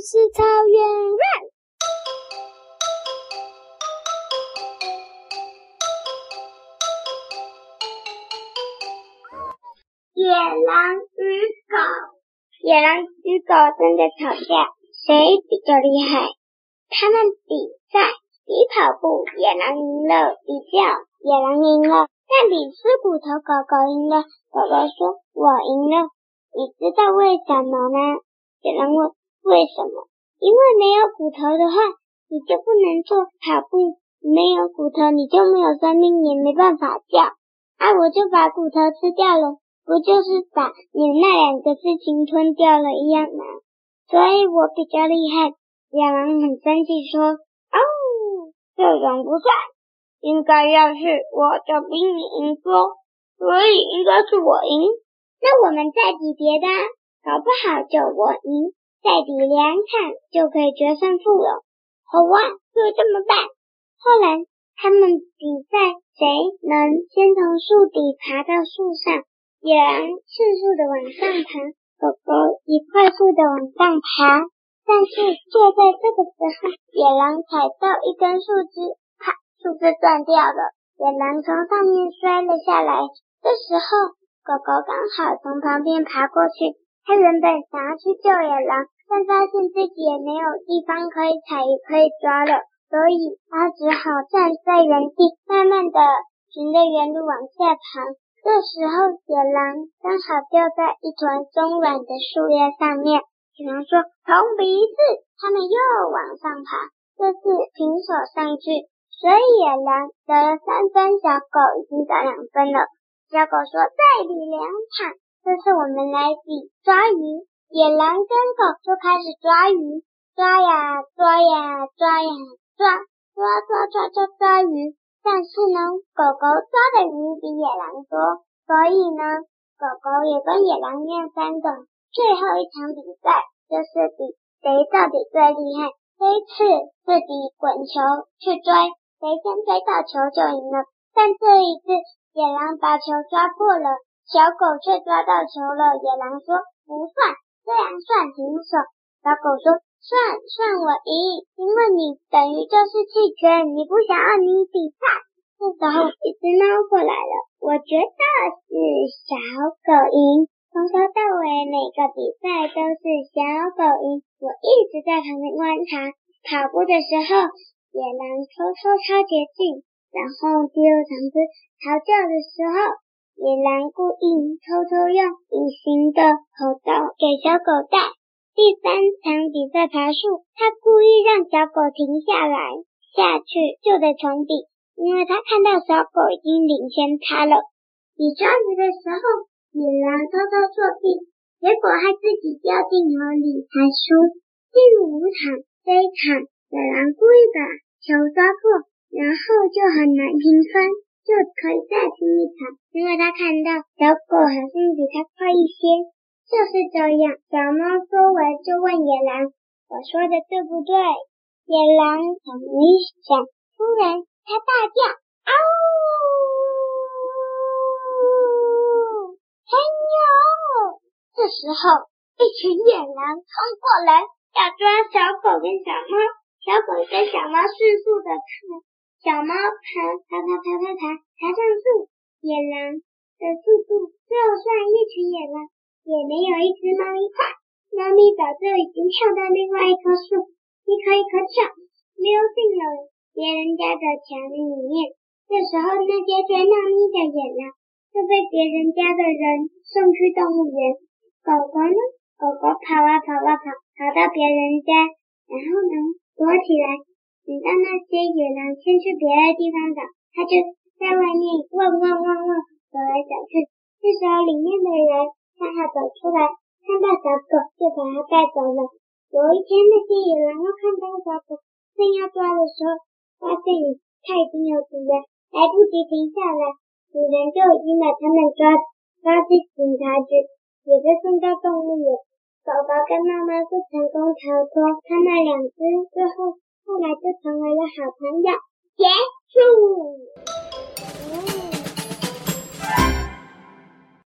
是草原人。野狼与狗，野狼与狗正在吵架，谁比较厉害？他们比赛比跑步，野狼赢了；比较，野狼赢了。但比吃骨头，狗狗赢了。狗狗说：“我赢了。”你知道为什么吗？野狼问：“为什么？”因为没有骨头的话，你就不能做跑步；没有骨头，你就没有生命，也没办法叫。啊，我就把骨头吃掉了，不就是把你那两个事情吞掉了一样吗？所以我比较厉害。野狼很生气说：“哦，这种不算，应该要是我就比你赢多，所以应该是我赢。”那我们再比别的，搞不好就我赢，再比两场就可以决胜负了。好啊，就这么办。后来他们比赛谁能先从树底爬到树上，野狼迅速的往上爬，狗狗也快速的往上爬。但是就在这个时候，野狼踩到一根树枝，啪，树枝断掉了，野狼从上面摔了下来。这时候。狗狗刚好从旁边爬过去，他原本想要去救野狼，但发现自己也没有地方可以踩，也可以抓了，所以他只好站在原地，慢慢的循着原路往下爬。这时候，野狼刚好掉在一团松软的树叶上面。野狼说：“重比一次。”他们又往上爬，这次平手上去，所以野狼得了三分，小狗已经得两分了。小狗说：“再比两场，这次我们来比抓鱼。”野狼跟狗就开始抓鱼，抓呀抓呀抓呀抓，抓抓抓抓抓鱼。但是呢，狗狗抓的鱼比野狼多，所以呢，狗狗也跟野狼一样三种。最后一场比赛就是比谁到底最厉害。这一次是比滚球去追，谁先追到球就赢了。但这一次。野狼把球抓破了，小狗却抓到球了。野狼说：“不算，这样算平手。”小狗说：“算，算我赢，因为你等于就是弃权，你不想要你比赛。”这时候，一只猫过来了，我觉得是小狗赢。从头到尾，每个比赛都是小狗赢。我一直在旁边观察，跑步的时候，野狼偷偷抄捷径。然后第二场是逃叫的时候，野狼故意偷偷用隐形的口罩给小狗戴。第三场比赛爬树，他故意让小狗停下来，下去就得重比，因为他看到小狗已经领先他了。比抓鱼的时候，野狼偷偷作弊，结果他自己掉进河里才输。第五场这一场，野狼故意把球抓破。然后就很难平分，就可以再拼一场，因为他看到小狗好像比他快一些。就是这样，小猫说完就问野狼：“我说的对不对？”野狼想了一想，突然他大叫：“嗷！”朋友，这时候一群野狼冲过来要抓小狗跟小猫，小狗跟小猫迅速的跑。小猫爬爬爬爬爬爬爬上树，野狼的速度就算一群野狼也没有一只猫快。猫咪早就已经跳到另外一棵树，一棵一棵跳，溜进了别人家的墙里面。这时候，那些追猫咪的野狼就被别人家的人送去动物园。狗狗呢？狗狗跑啊跑啊跑，跑到别人家，然后呢，躲起来。等到那些野狼先去别的地方找，他就在外面汪汪汪汪走来走去。这时候里面的人刚好走出来，看到小狗就把它带走了。有一天，那些野狼又看到小狗，正要抓的时候，发现它已经有主人，来不及停下来，主人就已经把它们抓抓去警察局，也被送到动物园。宝宝跟妈妈是成功逃脱，它们两只最后。后来就成为了好朋友，结束。